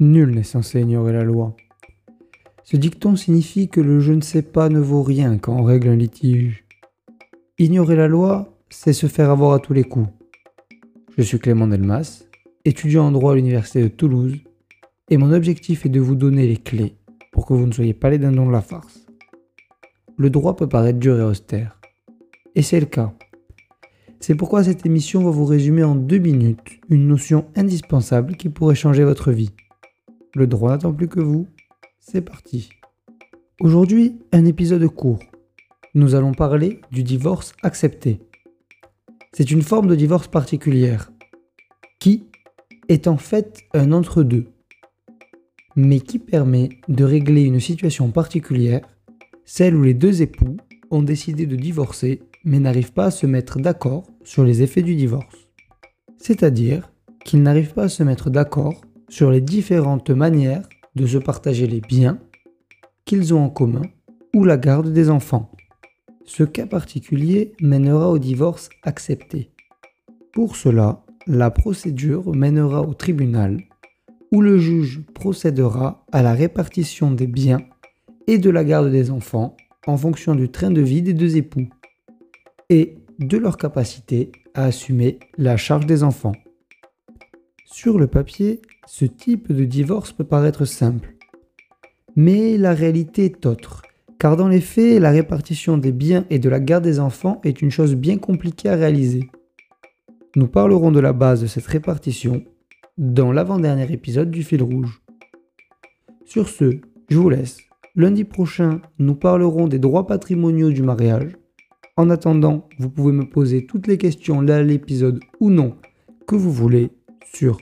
Nul n'est censé ignorer la loi. Ce dicton signifie que le je ne sais pas ne vaut rien quand on règle un litige. Ignorer la loi, c'est se faire avoir à tous les coups. Je suis Clément Delmas, étudiant en droit à l'Université de Toulouse, et mon objectif est de vous donner les clés pour que vous ne soyez pas les dindons de la farce. Le droit peut paraître dur et austère, et c'est le cas. C'est pourquoi cette émission va vous résumer en deux minutes une notion indispensable qui pourrait changer votre vie. Le droit n'attend plus que vous. C'est parti. Aujourd'hui, un épisode court. Nous allons parler du divorce accepté. C'est une forme de divorce particulière, qui est en fait un entre-deux, mais qui permet de régler une situation particulière, celle où les deux époux ont décidé de divorcer mais n'arrivent pas à se mettre d'accord sur les effets du divorce. C'est-à-dire qu'ils n'arrivent pas à se mettre d'accord sur les différentes manières de se partager les biens qu'ils ont en commun ou la garde des enfants. Ce cas particulier mènera au divorce accepté. Pour cela, la procédure mènera au tribunal où le juge procédera à la répartition des biens et de la garde des enfants en fonction du train de vie des deux époux et de leur capacité à assumer la charge des enfants. Sur le papier, ce type de divorce peut paraître simple. Mais la réalité est autre, car dans les faits, la répartition des biens et de la garde des enfants est une chose bien compliquée à réaliser. Nous parlerons de la base de cette répartition dans l'avant-dernier épisode du fil rouge. Sur ce, je vous laisse. Lundi prochain, nous parlerons des droits patrimoniaux du mariage. En attendant, vous pouvez me poser toutes les questions là à l'épisode ou non que vous voulez sur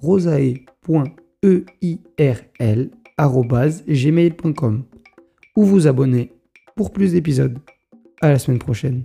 rosae.eirl.gmail.com ou vous abonner pour plus d'épisodes. À la semaine prochaine.